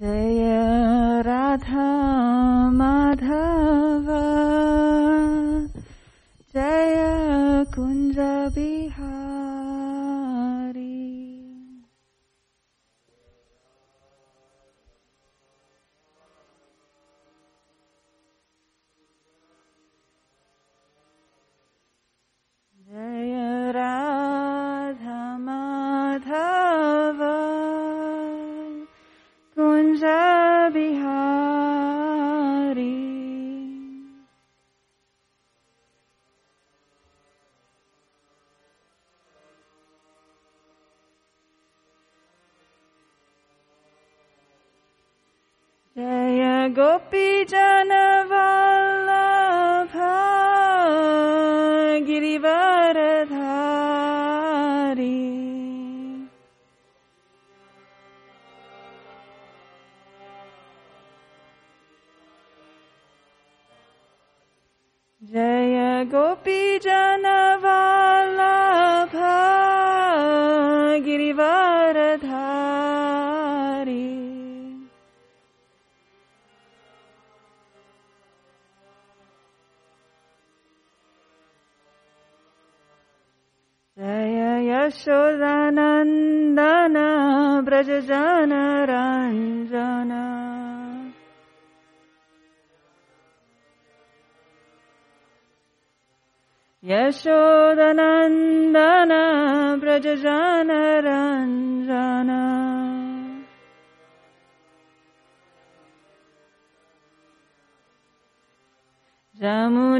Jai Radha Gopi गोपीजनवल्लभा Girivardhari Jai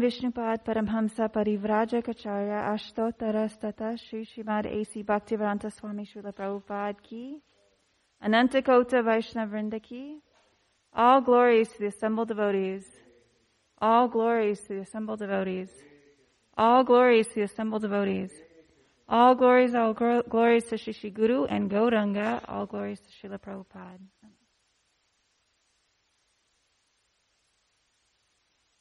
Sriram Vishnupad Paramhamsa Parivrajakacharya Ashtotarastata Sri Srimad A.C. Bhaktivedanta Swami Srila Prabhupada Ki Anantakota Vaishnavrinda Ki All glories to the assembled devotees. All glories to the assembled devotees. All glories to the assembled devotees. All glories, all gro- glories to Shishi Guru and Gauranga. All glories to Srila Prabhupada.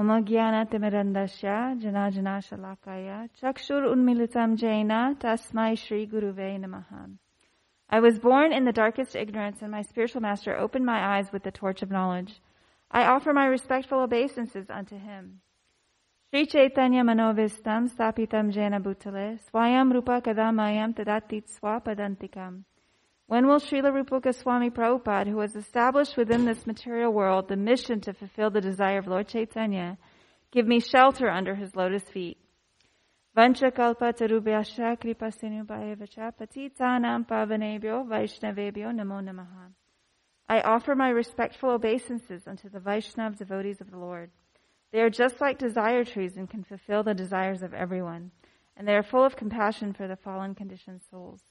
I was born in the darkest ignorance and my spiritual master opened my eyes with the torch of knowledge. I offer my respectful obeisances unto him. Sri Chaitanya Manovistam Stapitam Jena Bhutale Swayam Rupa Kadamayam Tadatit Swapadantikam. When will Srila Rupa Goswami Prabhupada, who has established within this material world the mission to fulfill the desire of Lord Chaitanya, give me shelter under his lotus feet? Vancha kalpa tarubhyasha kripa sinubayevacha patitanam pavanebhyo vaishnavebhyo namo namaha. I offer my respectful obeisances unto the Vaishnav devotees of the Lord. They are just like desire trees and can fulfill the desires of everyone, and they are full of compassion for the fallen conditioned souls.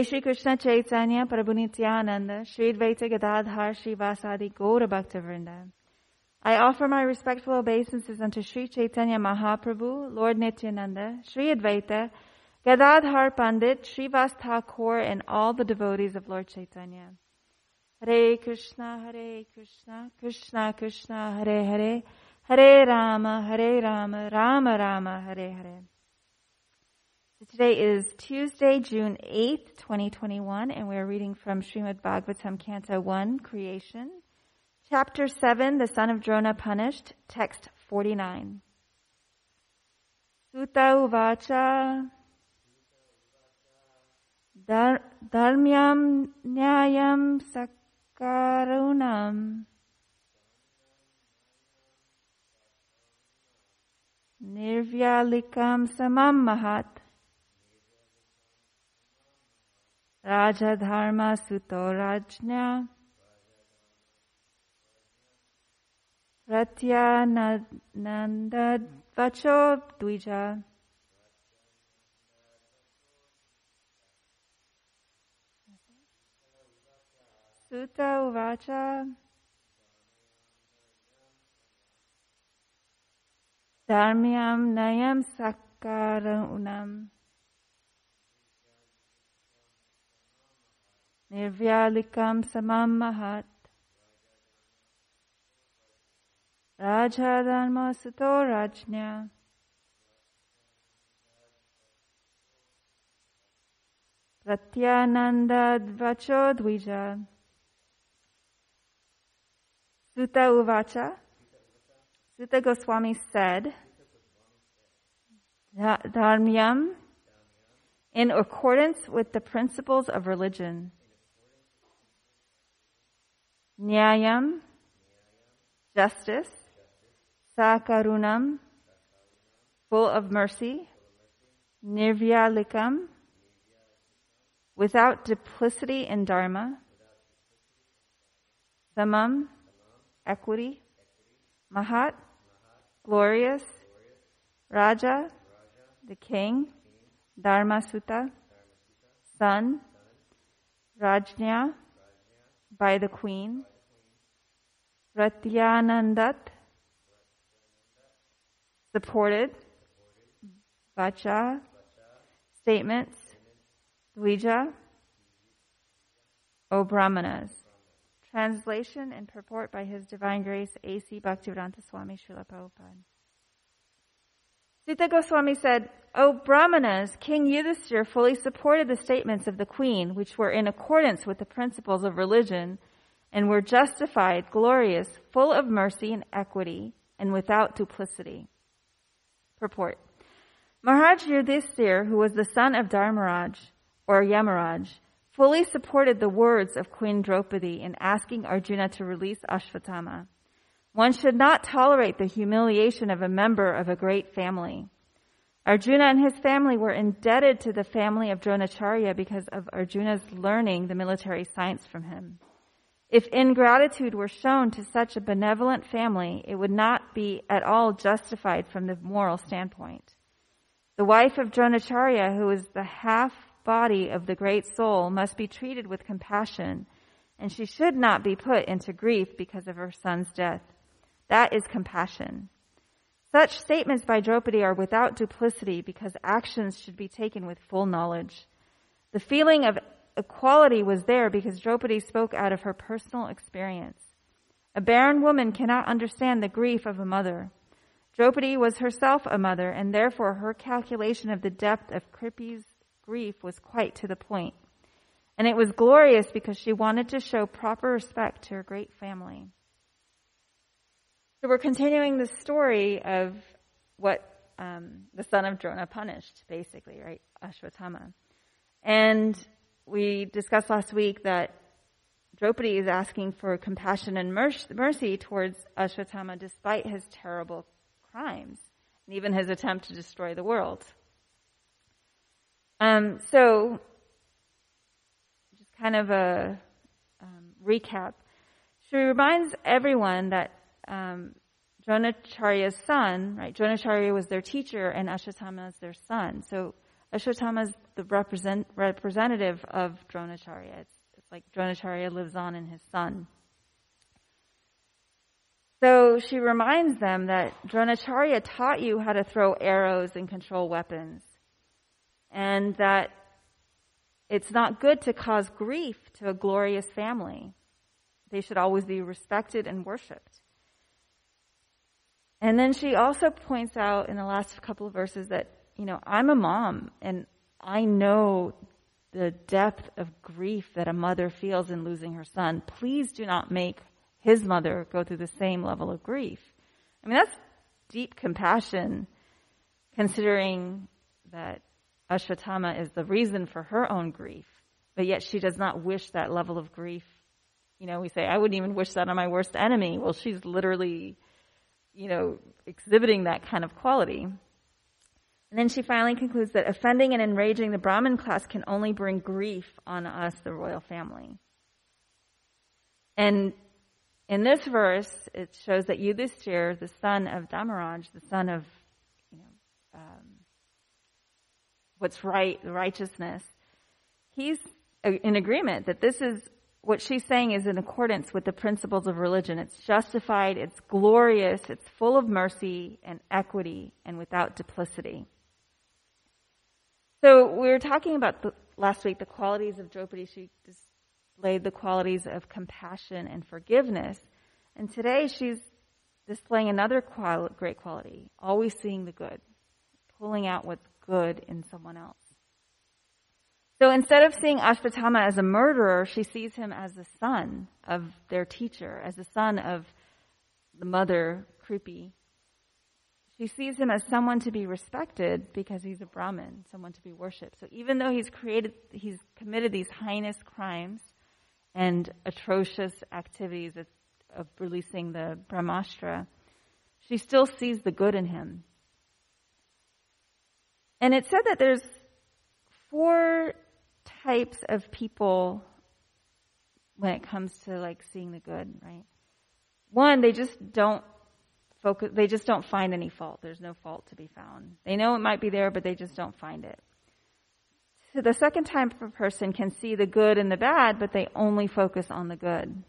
Shri Krishna Chaitanya Prabhu Nityananda Shri Advaita Gadadhar Shri Vasadi Gaura Bhakta I offer my respectful obeisances unto Sri Chaitanya Mahaprabhu, Lord Nityananda, Sri Advaita, Gadadhar Pandit, Srivas Thakur, and all the devotees of Lord Chaitanya. Hare Krishna, Hare Krishna, Krishna Krishna, Hare Hare, Hare Rama, Hare Rama, Rama Rama, Hare Hare. Today is Tuesday, June 8th, 2021, and we're reading from Srimad Bhagavatam, Canto 1, Creation. Chapter 7, The Son of Drona Punished, text 49. Suta Uvacha Dharmyam Nyayam Sak Karunam Nirvyalikam Samam Mahat Raja Dharma Suto Rajna Pratyananda Vacho Dvija Suta Uvacha Dharmyam Nayam Sakarunam Nirvyalikam Samam Mahat Raja Dharma Suto Rajnya Pratyananda Dvacho Dvija Suta Uvacha. Suta Goswami said, Dharmyam, in accordance with the principles of religion. Nyayam, justice. Sakarunam, full of mercy. Nirvyalikam, without duplicity in dharma. Samam, equity, Mahat, glorious, Raja, the king, Dharma Sutta, son, Rajnya, by the queen, Pratyanandat, supported, Vacha, statements, Dvija, O Brahmanas. Translation and purport by His Divine Grace A.C. Bhaktivedanta Swami Srila Prabhupada. Suta Goswami said, O Brahmanas, King Yudhisthira fully supported the statements of the queen, which were in accordance with the principles of religion, and were justified, glorious, full of mercy and equity, and without duplicity. Purport. Maharaj Yudhisthira, who was the son of Dharmaraj, or Yamaraj, fully supported the words of Queen Draupadi in asking Arjuna to release Ashwatthama. One should not tolerate the humiliation of a member of a great family. Arjuna and his family were indebted to the family of Dronacharya because of Arjuna's learning the military science from him. If ingratitude were shown to such a benevolent family, it would not be at all justified from the moral standpoint. The wife of Dronacharya, who was the half body of the great soul must be treated with compassion, and she should not be put into grief because of her son's death. That is compassion. Such statements by Draupadi are without duplicity because actions should be taken with full knowledge. The feeling of equality was there because Draupadi spoke out of her personal experience. A barren woman cannot understand the grief of a mother. Draupadi was herself a mother, and therefore her calculation of the depth of Kripi's grief was quite to the point. And it was glorious because she wanted to show proper respect to her great family. So we're continuing the story of what um, the son of Drona punished, basically, right? Ashwatthama. And we discussed last week that Draupadi is asking for compassion and mercy towards Ashwatthama despite his terrible crimes and even his attempt to destroy the world. Um, so, just kind of a um, recap. She reminds everyone that um, Dronacharya's son, right? Dronacharya was their teacher, and Ashwatthama is their son. So Ashwatthama is the represent, representative of Dronacharya. It's, it's like Dronacharya lives on in his son. So she reminds them that Dronacharya taught you how to throw arrows and control weapons and that it's not good to cause grief to a glorious family. they should always be respected and worshiped. And then she also points out in the last couple of verses that, you know, I'm a mom and I know the depth of grief that a mother feels in losing her son. Please do not make his mother go through the same level of grief. I mean, that's deep compassion considering that Ashwatthama is the reason for her own grief, but yet she does not wish that level of grief. You know, we say, I wouldn't even wish that on my worst enemy. Well, she's literally, you know, exhibiting that kind of quality. And then she finally concludes that offending and enraging the Brahmin class can only bring grief on us, the royal family. And in this verse, it shows that Yudhishthir, the son of Dharmaraj, the son of you know, um, what's right, righteousness, he's in agreement that this is what she's saying is in accordance with the principles of religion. It's justified, it's glorious, it's full of mercy and equity and without duplicity. So we were talking about the, last week the qualities of Draupadi. She displayed the qualities of compassion and forgiveness. And today she's displaying another quali- great quality, always seeing the good, pulling out what's good in someone else. So instead of seeing Ashwatthama as a murderer, she sees him as the son of their teacher, as the son of the mother, Kripi, she sees him as someone to be respected because he's a Brahmin, someone to be worshipped. So even though he's created, he's committed these heinous crimes and atrocious activities of, of releasing the Brahmastra, she still sees the good in him. And it said that there's four types of people when it comes to like seeing the good, right? One, they just don't focus, they just don't find any fault. There's no fault to be found. They know it might be there, but they just don't find it. So the second type of person can see the good and the bad, but they only focus on the good.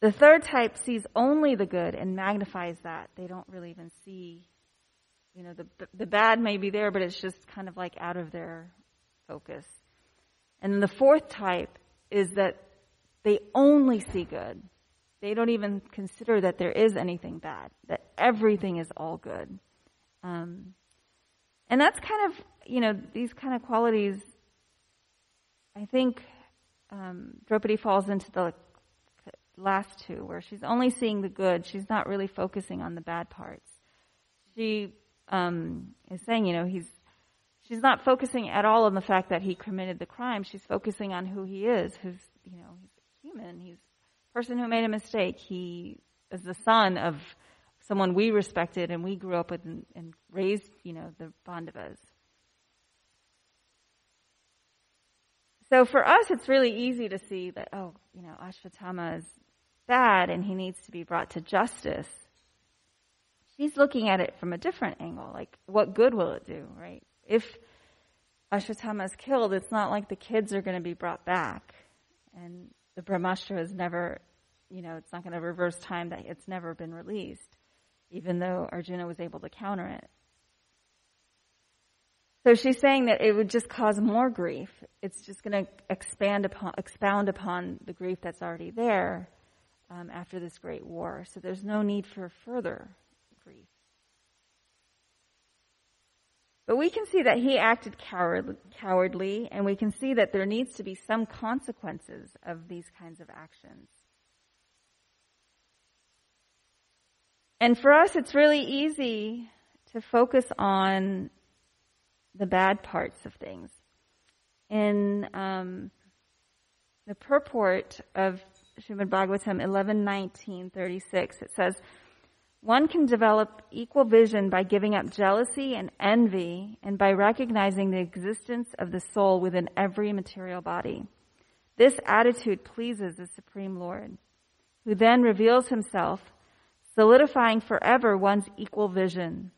The third type sees only the good and magnifies that. They don't really even see, you know, the, the bad may be there, but it's just kind of like out of their focus. And then the fourth type is that they only see good. They don't even consider that there is anything bad, that everything is all good. Um, and that's kind of, you know, these kind of qualities, I think um, Draupadi falls into the last two, where she's only seeing the good. She's not really focusing on the bad parts. She um, is saying, you know, he's she's not focusing at all on the fact that he committed the crime. She's focusing on who he is, who's you know, he's human. He's a person who made a mistake. He is the son of someone we respected and we grew up with and, and raised, you know, the Pandavas. So for us, it's really easy to see that, oh, you know, Ashwatthama is bad and he needs to be brought to justice. She's looking at it from a different angle. Like, what good will it do, right? If Ashwatthama is killed, it's not like the kids are going to be brought back. And the Brahmastra is never, you know, it's not going to reverse time that it's never been released, even though Arjuna was able to counter it. So she's saying that it would just cause more grief. It's just going to expand upon, expound upon the grief that's already there um, after this great war. So there's no need for further grief. But we can see that he acted coward, cowardly, and we can see that there needs to be some consequences of these kinds of actions. And for us, it's really easy to focus on the bad parts of things. In um, the purport of Srimad Bhagavatam 11.19.36, it says, one can develop equal vision by giving up jealousy and envy and by recognizing the existence of the soul within every material body. This attitude pleases the Supreme Lord, who then reveals himself, solidifying forever one's equal vision.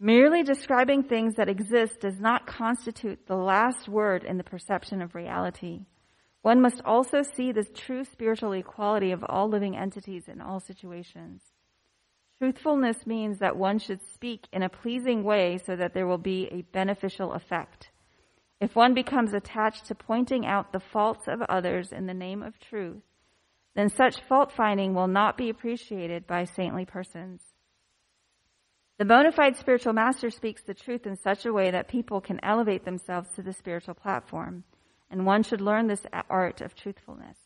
Merely describing things that exist does not constitute the last word in the perception of reality. One must also see the true spiritual equality of all living entities in all situations. Truthfulness means that one should speak in a pleasing way so that there will be a beneficial effect. If one becomes attached to pointing out the faults of others in the name of truth, then such fault finding will not be appreciated by saintly persons. The bona fide spiritual master speaks the truth in such a way that people can elevate themselves to the spiritual platform, and one should learn this art of truthfulness.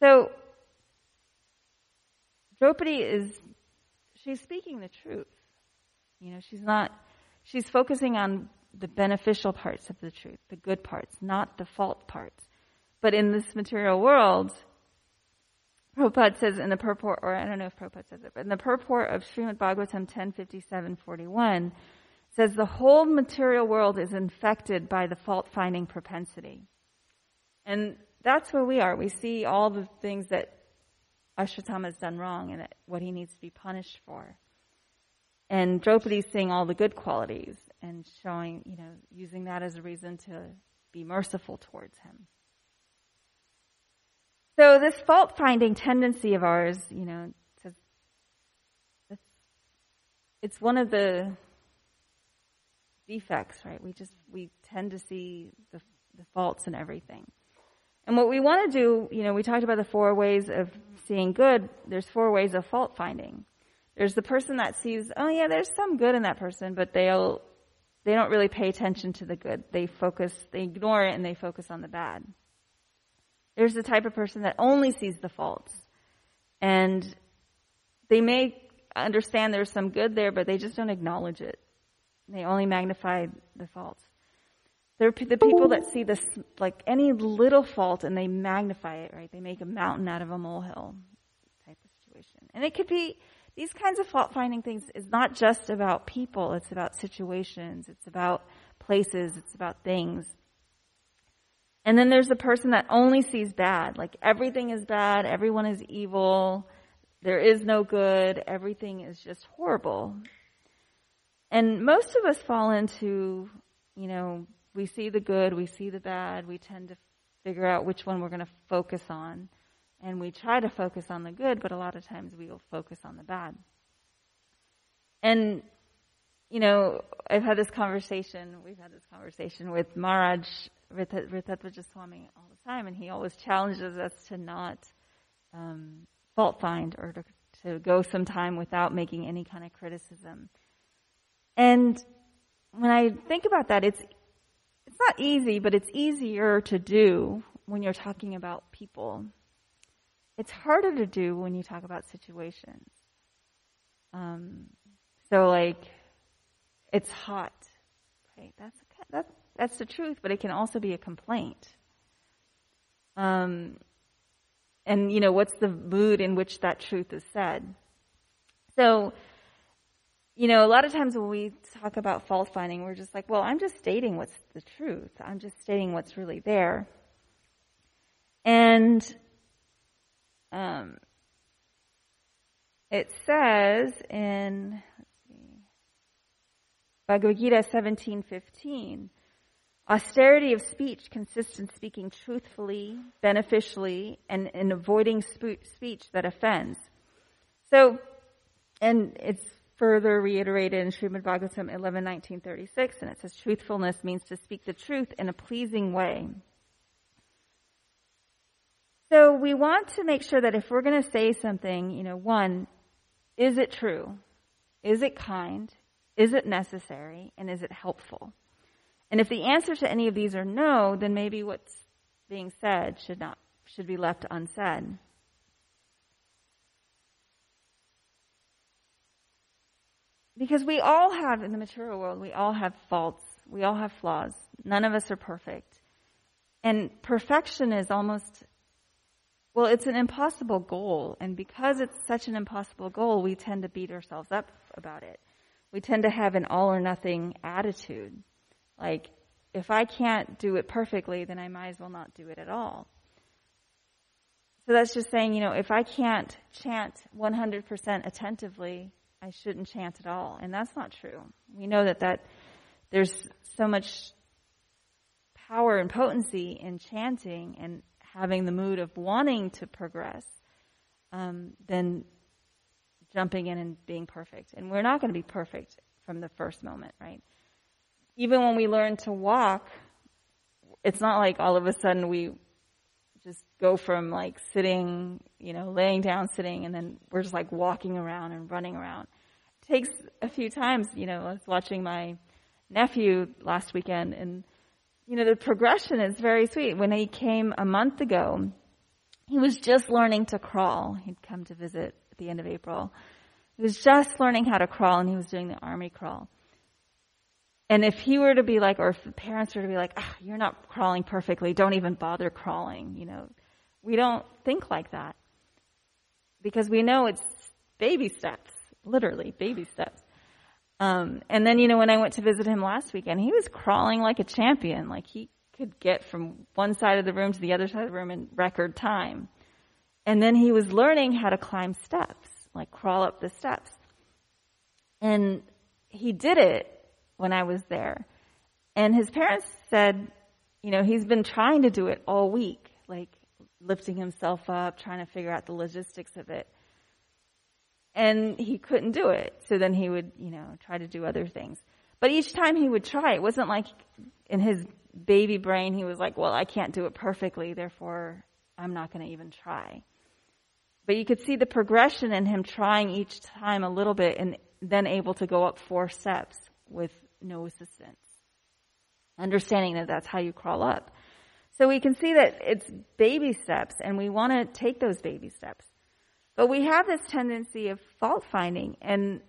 So, Draupadi is, she's speaking the truth. You know, she's not, she's focusing on the beneficial parts of the truth, the good parts, not the fault parts. But in this material world, Prabhupada says in the purport, or I don't know if Prabhupada says it, but in the purport of Srimad Bhagavatam 1057.41, says the whole material world is infected by the fault-finding propensity. And that's where we are. We see all the things that Ashwatthama has done wrong and what he needs to be punished for. And Draupadi's seeing all the good qualities and showing, you know, using that as a reason to be merciful towards him. So this fault finding tendency of ours, you know, it's one of the defects, right? We just, we tend to see the, the faults in everything. And what we want to do, you know, we talked about the four ways of seeing good. There's four ways of fault finding. There's the person that sees, oh yeah, there's some good in that person, but they'll, they don't really pay attention to the good. They focus, they ignore it and they focus on the bad. There's the type of person that only sees the faults. And they may understand there's some good there, but they just don't acknowledge it. They only magnify the faults. There are the people that see this, like any little fault and they magnify it, right? They make a mountain out of a molehill type of situation. And it could be, these kinds of fault finding things is not just about people, it's about situations, it's about places, it's about things. And then there's the person that only sees bad. Like everything is bad, everyone is evil, there is no good, everything is just horrible. And most of us fall into, you know, we see the good, we see the bad, we tend to figure out which one we're going to focus on. And we try to focus on the good, but a lot of times we will focus on the bad. And, you know, I've had this conversation, we've had this conversation with Maharaj Rtadhvaja Swami all the time, and he always challenges us to not um, fault find or to, to go some time without making any kind of criticism. And when I think about that, it's it's not easy, but it's easier to do when you're talking about people. It's harder to do when you talk about situations. Um, so, like, it's hot. Right? That's that's that's the truth, but it can also be a complaint. Um, and you know, what's the mood in which that truth is said? So, you know, a lot of times when we talk about fault finding, we're just like, well, I'm just stating what's the truth. I'm just stating what's really there. And um, it says in Bhagavad Gita 17:15, austerity of speech consists in speaking truthfully, beneficially, and in avoiding speech that offends. So, and it's further reiterated in Srimad Bhagavatam 11:1936, and it says truthfulness means to speak the truth in a pleasing way. So we want to make sure that if we're going to say something, you know, one, is it true? Is it kind? Is it necessary? And is it helpful? And if the answer to any of these are no, then maybe what's being said should not should be left unsaid. Because we all have, in the material world, we all have faults. We all have flaws. None of us are perfect. And perfection is almost, well, it's an impossible goal. And because it's such an impossible goal, we tend to beat ourselves up about it we tend to have an all or nothing attitude. Like, if I can't do it perfectly, then I might as well not do it at all. So that's just saying, you know, if I can't chant 100% attentively, I shouldn't chant at all. And that's not true. We know that, that there's so much power and potency in chanting and having the mood of wanting to progress, um, then jumping in and being perfect. And we're not going to be perfect from the first moment, right? Even when we learn to walk, it's not like all of a sudden we just go from like sitting, you know, laying down, sitting, and then we're just like walking around and running around. It takes a few times, you know, I was watching my nephew last weekend and, you know, the progression is very sweet. When he came a month ago, he was just learning to crawl. He'd come to visit at the end of April. He was just learning how to crawl and he was doing the army crawl. And if he were to be like, or if the parents were to be like, oh, you're not crawling perfectly, don't even bother crawling, you know, we don't think like that. Because we know it's baby steps, literally baby steps. Um, and then, you know, when I went to visit him last weekend, he was crawling like a champion. Like he could get from one side of the room to the other side of the room in record time. And then he was learning how to climb steps, like crawl up the steps. And he did it when I was there. And his parents said, you know, he's been trying to do it all week, like lifting himself up, trying to figure out the logistics of it. And he couldn't do it. So then he would, you know, try to do other things. But each time he would try, it wasn't like in his baby brain he was like, well, I can't do it perfectly, therefore I'm not going to even try. But you could see the progression in him trying each time a little bit and then able to go up four steps with no assistance. Understanding that that's how you crawl up. So we can see that it's baby steps and we want to take those baby steps. But we have this tendency of fault finding and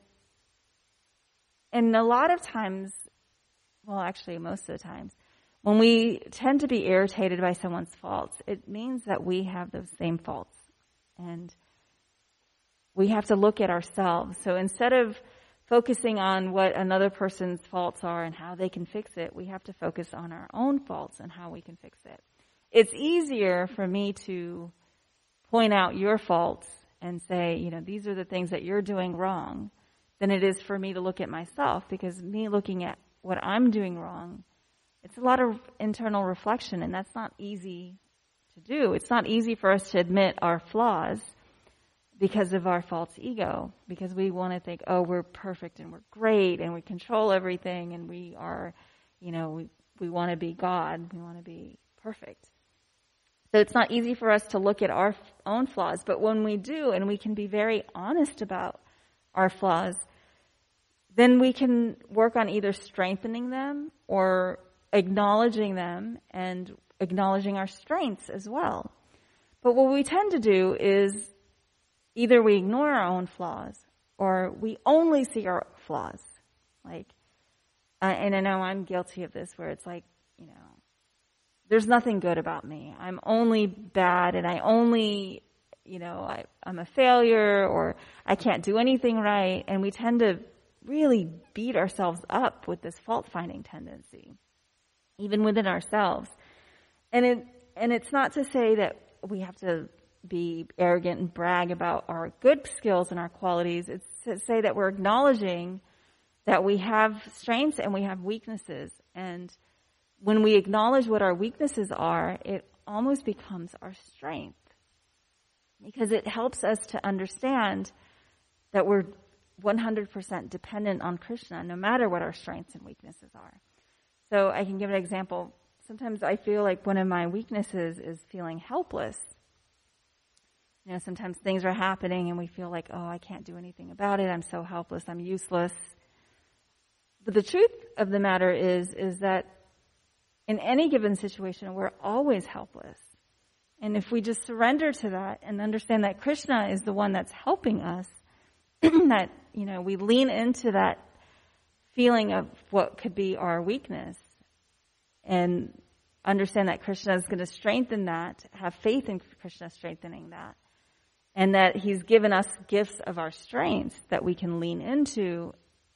and a lot of times, well actually most of the times, when we tend to be irritated by someone's faults, it means that we have those same faults. And we have to look at ourselves. So instead of focusing on what another person's faults are and how they can fix it, we have to focus on our own faults and how we can fix it. It's easier for me to point out your faults and say, you know, these are the things that you're doing wrong than it is for me to look at myself because me looking at what I'm doing wrong, it's a lot of internal reflection and that's not easy to do. It's not easy for us to admit our flaws because of our false ego, because we want to think, oh, we're perfect and we're great and we control everything and we are, you know, we, we want to be God. We want to be perfect. So it's not easy for us to look at our own flaws, but when we do and we can be very honest about our flaws, then we can work on either strengthening them or acknowledging them and acknowledging our strengths as well. But what we tend to do is either we ignore our own flaws or we only see our flaws. Like, uh, and I know I'm guilty of this where it's like, you know, there's nothing good about me. I'm only bad and I only, you know, I, I'm a failure or I can't do anything right. And we tend to really beat ourselves up with this fault finding tendency, even within ourselves. And it, and it's not to say that we have to be arrogant and brag about our good skills and our qualities. It's to say that we're acknowledging that we have strengths and we have weaknesses. And when we acknowledge what our weaknesses are, it almost becomes our strength. Because it helps us to understand that we're 100% dependent on Krishna no matter what our strengths and weaknesses are. So I can give an example. Sometimes I feel like one of my weaknesses is feeling helpless you know, sometimes things are happening and we feel like, oh, I can't do anything about it. I'm so helpless. I'm useless. But the truth of the matter is, is that in any given situation, we're always helpless. And if we just surrender to that and understand that Krishna is the one that's helping us, that, you know, we lean into that feeling of what could be our weakness and understand that Krishna is going to strengthen that, have faith in Krishna strengthening that, and that He's given us gifts of our strengths that we can lean into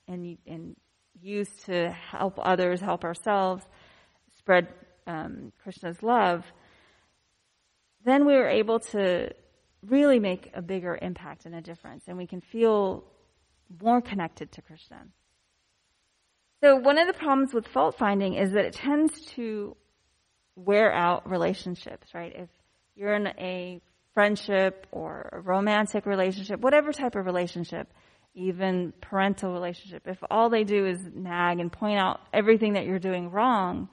and, and use to help others, help ourselves, spread um, Krishna's love, then we are able to really make a bigger impact and a difference, and we can feel more connected to Krishna. So one of the problems with fault finding is that it tends to wear out relationships, right? If you're in a friendship or a romantic relationship, whatever type of relationship, even parental relationship, if all they do is nag and point out everything that you're doing wrong,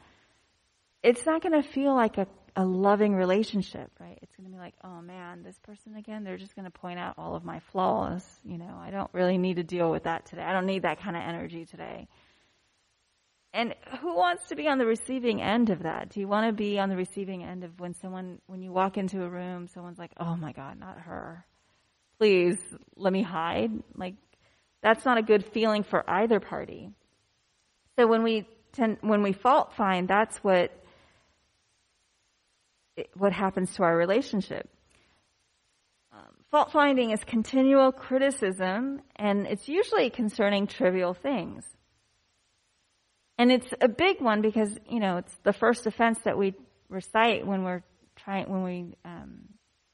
it's not going to feel like a, a loving relationship, right? It's going to be like, oh man, this person again, they're just going to point out all of my flaws. You know, I don't really need to deal with that today. I don't need that kind of energy today. And who wants to be on the receiving end of that? Do you want to be on the receiving end of when someone, when you walk into a room, someone's like, oh my God, not her. Please let me hide. Like, that's not a good feeling for either party. So when we tend, when we fault find, that's what, what happens to our relationship. Um, fault finding is continual criticism, and it's usually concerning trivial things. And it's a big one because, you know, it's the first offense that we recite when we're trying, when we um,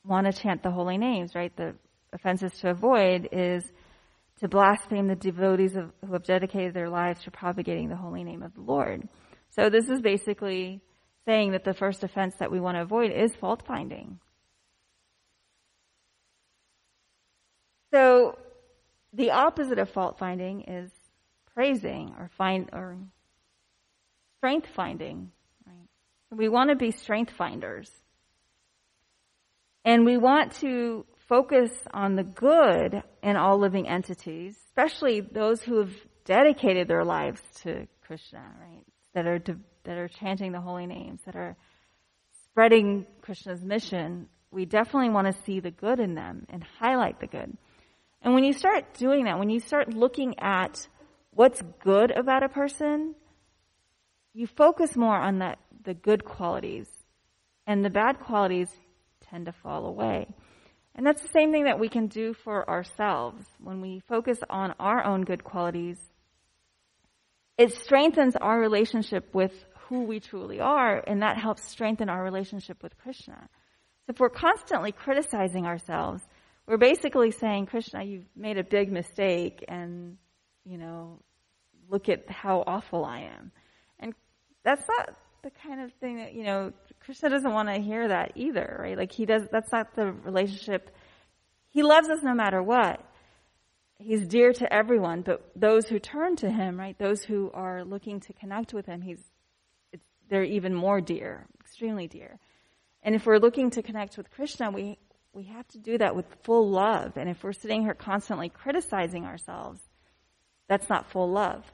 want to chant the holy names, right? The offenses to avoid is to blaspheme the devotees of, who have dedicated their lives to propagating the holy name of the Lord. So this is basically saying that the first offense that we want to avoid is fault finding. So the opposite of fault finding is praising or find or strength finding. Right? We want to be strength finders. And we want to focus on the good in all living entities, especially those who have dedicated their lives to Krishna, right? That are that are chanting the holy names, that are spreading Krishna's mission. We definitely want to see the good in them and highlight the good. And when you start doing that, when you start looking at what's good about a person, you focus more on that, the good qualities, and the bad qualities tend to fall away. And that's the same thing that we can do for ourselves. When we focus on our own good qualities, it strengthens our relationship with who we truly are, and that helps strengthen our relationship with Krishna. So if we're constantly criticizing ourselves, we're basically saying, Krishna, you've made a big mistake, and, you know, look at how awful I am that's not the kind of thing that, you know, Krishna doesn't want to hear that either, right? Like he does, that's not the relationship. He loves us no matter what. He's dear to everyone, but those who turn to him, right? Those who are looking to connect with him, he's, they're even more dear, extremely dear. And if we're looking to connect with Krishna, we, we have to do that with full love. And if we're sitting here constantly criticizing ourselves, that's not full love.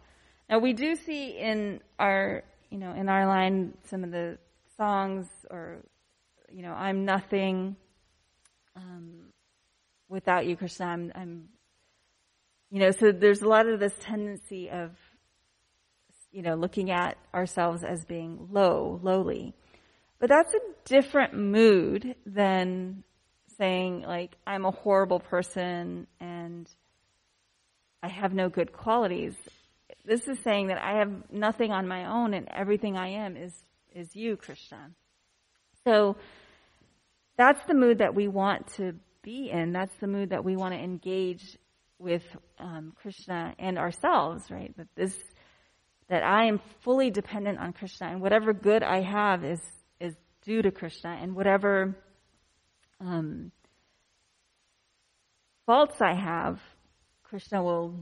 Now we do see in our you know, in our line, some of the songs or, you know, I'm nothing um, without you, Krishna. I'm, I'm, you know, so there's a lot of this tendency of, you know, looking at ourselves as being low, lowly. But that's a different mood than saying, like, I'm a horrible person and I have no good qualities. This is saying that I have nothing on my own and everything I am is, is you, Krishna. So that's the mood that we want to be in. That's the mood that we want to engage with um, Krishna and ourselves, right? That this, that I am fully dependent on Krishna, and whatever good I have is is due to Krishna, and whatever um, faults I have, Krishna will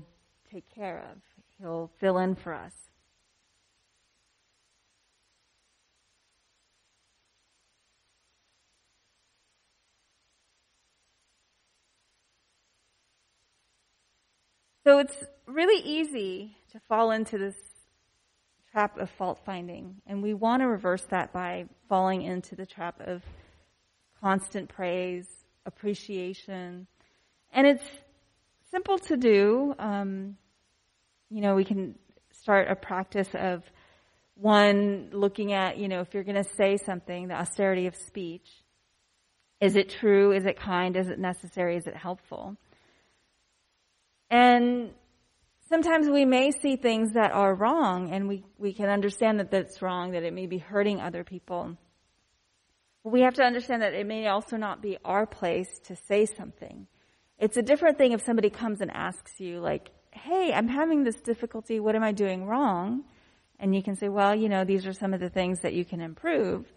take care of. He'll fill in for us. So it's really easy to fall into this trap of fault finding, and we want to reverse that by falling into the trap of constant praise, appreciation, and it's simple to do. Um, you know, we can start a practice of one looking at, you know, if you're going to say something, the austerity of speech. Is it true? Is it kind? Is it necessary? Is it helpful? And sometimes we may see things that are wrong and we, we can understand that that's wrong, that it may be hurting other people. We have to understand that it may also not be our place to say something. It's a different thing if somebody comes and asks you, like, hey, I'm having this difficulty. What am I doing wrong? And you can say, well, you know, these are some of the things that you can improve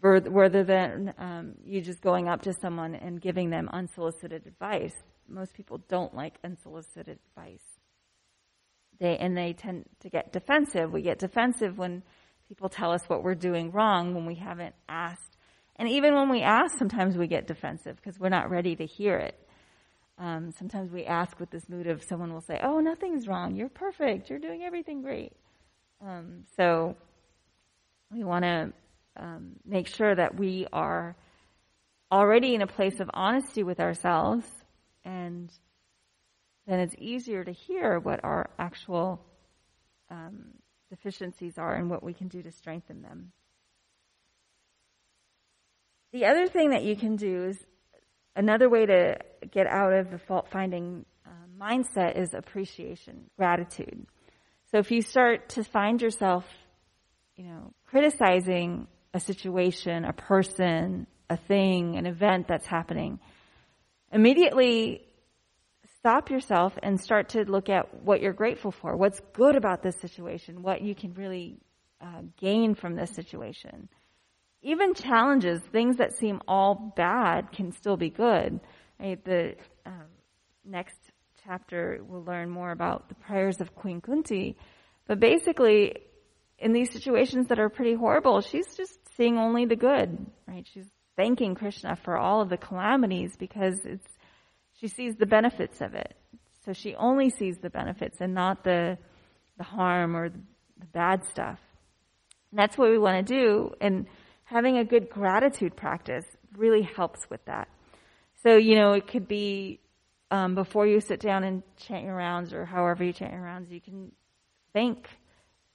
rather than um, you just going up to someone and giving them unsolicited advice. Most people don't like unsolicited advice. They and they tend to get defensive. We get defensive when people tell us what we're doing wrong when we haven't asked. And even when we ask, sometimes we get defensive because we're not ready to hear it. Um, sometimes we ask with this mood of someone will say, "Oh, nothing's wrong. You're perfect. You're doing everything great." Um, so we want to um, make sure that we are already in a place of honesty with ourselves, and then it's easier to hear what our actual um, deficiencies are and what we can do to strengthen them. The other thing that you can do is another way to get out of the fault finding uh, mindset is appreciation, gratitude. So if you start to find yourself, you know, criticizing a situation, a person, a thing, an event that's happening, immediately stop yourself and start to look at what you're grateful for, what's good about this situation, what you can really uh, gain from this situation. Even challenges, things that seem all bad, can still be good. Right? The um, next chapter we'll learn more about the prayers of Queen Kunti, but basically, in these situations that are pretty horrible, she's just seeing only the good. Right? She's thanking Krishna for all of the calamities because it's she sees the benefits of it. So she only sees the benefits and not the, the harm or the, bad stuff. And that's what we want to do. And having a good gratitude practice really helps with that. So, you know, it could be um, before you sit down and chant your rounds or however you chant your rounds, you can thank,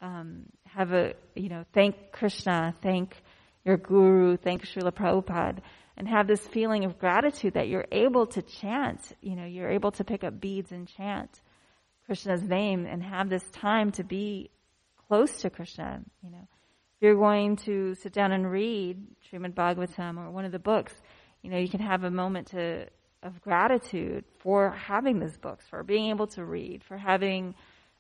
um, have a, you know, thank Krishna, thank your guru, thank Srila Prabhupada and have this feeling of gratitude that you're able to chant, you know, you're able to pick up beads and chant Krishna's name and have this time to be close to Krishna, you know. You're going to sit down and read Srimad Bhagavatam or one of the books, you know, you can have a moment to of gratitude for having these books, for being able to read, for having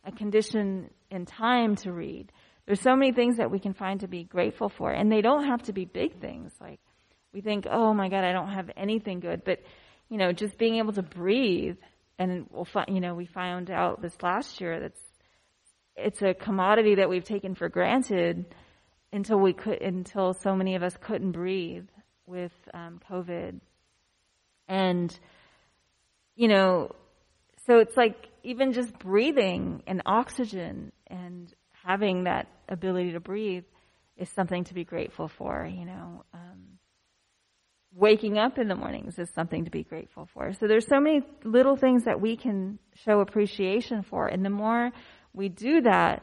a condition and time to read. There's so many things that we can find to be grateful for, and they don't have to be big things like we think, oh my God, I don't have anything good. But, you know, just being able to breathe, and we'll find, you know, we found out this last year that's it's a commodity that we've taken for granted until we could, until so many of us couldn't breathe with um, COVID, and you know, so it's like even just breathing and oxygen and having that ability to breathe is something to be grateful for. You know. Um, waking up in the mornings is something to be grateful for. So there's so many little things that we can show appreciation for. And the more we do that,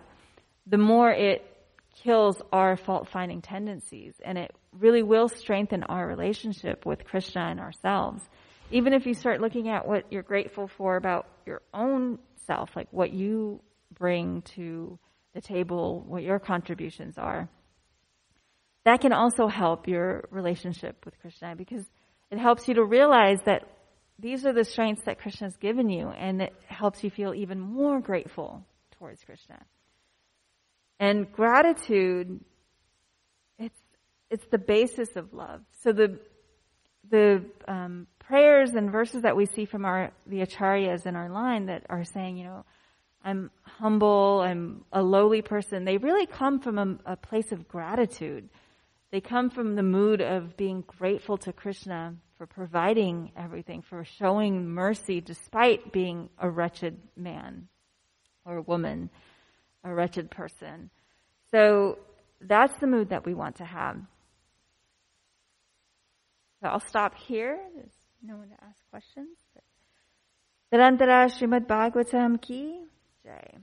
the more it kills our fault finding tendencies and it really will strengthen our relationship with Krishna and ourselves. Even if you start looking at what you're grateful for about your own self, like what you bring to the table, what your contributions are that can also help your relationship with Krishna because it helps you to realize that these are the strengths that Krishna has given you and it helps you feel even more grateful towards Krishna. And gratitude, it's, it's the basis of love. So the, the um, prayers and verses that we see from our, the acharyas in our line that are saying, you know, I'm humble, I'm a lowly person, they really come from a, a place of gratitude they come from the mood of being grateful to Krishna for providing everything, for showing mercy despite being a wretched man or woman, a wretched person. So that's the mood that we want to have. So I'll stop here. There's no one to ask questions. Tarantara Srimad Bhagavatam ki jai.